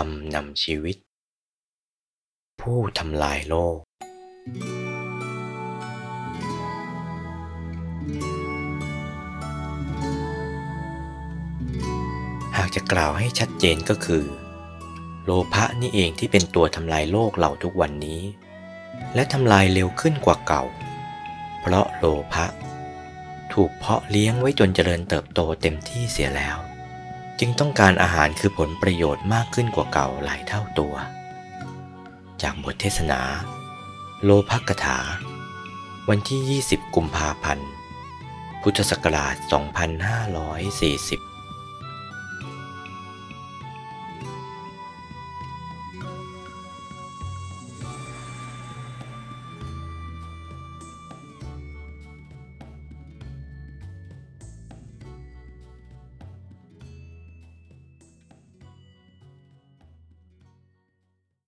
รมนำชีวิต ผู้ทำลายโลก หากจะกล่าวให้ชัดเจนก็คือ โลภะนี่เองที่เป็นตัวทำลายโลกเราทุกวันนี้ และทำลายเร็วขึ้นกว่าเก่า เพราะโลภะถูกเพาะเลี้ยงไว้จนเจริญเติบโตเต็มที่เสียแล้ว จึงต้องการอาหารคือผลประโยชน์มากขึ้นกว่าเก่าหลายเท่าตัว จากบทเทศนา โลภกถา วันที่ 20 กุมภาพันธ์ พุทธศักราช 2540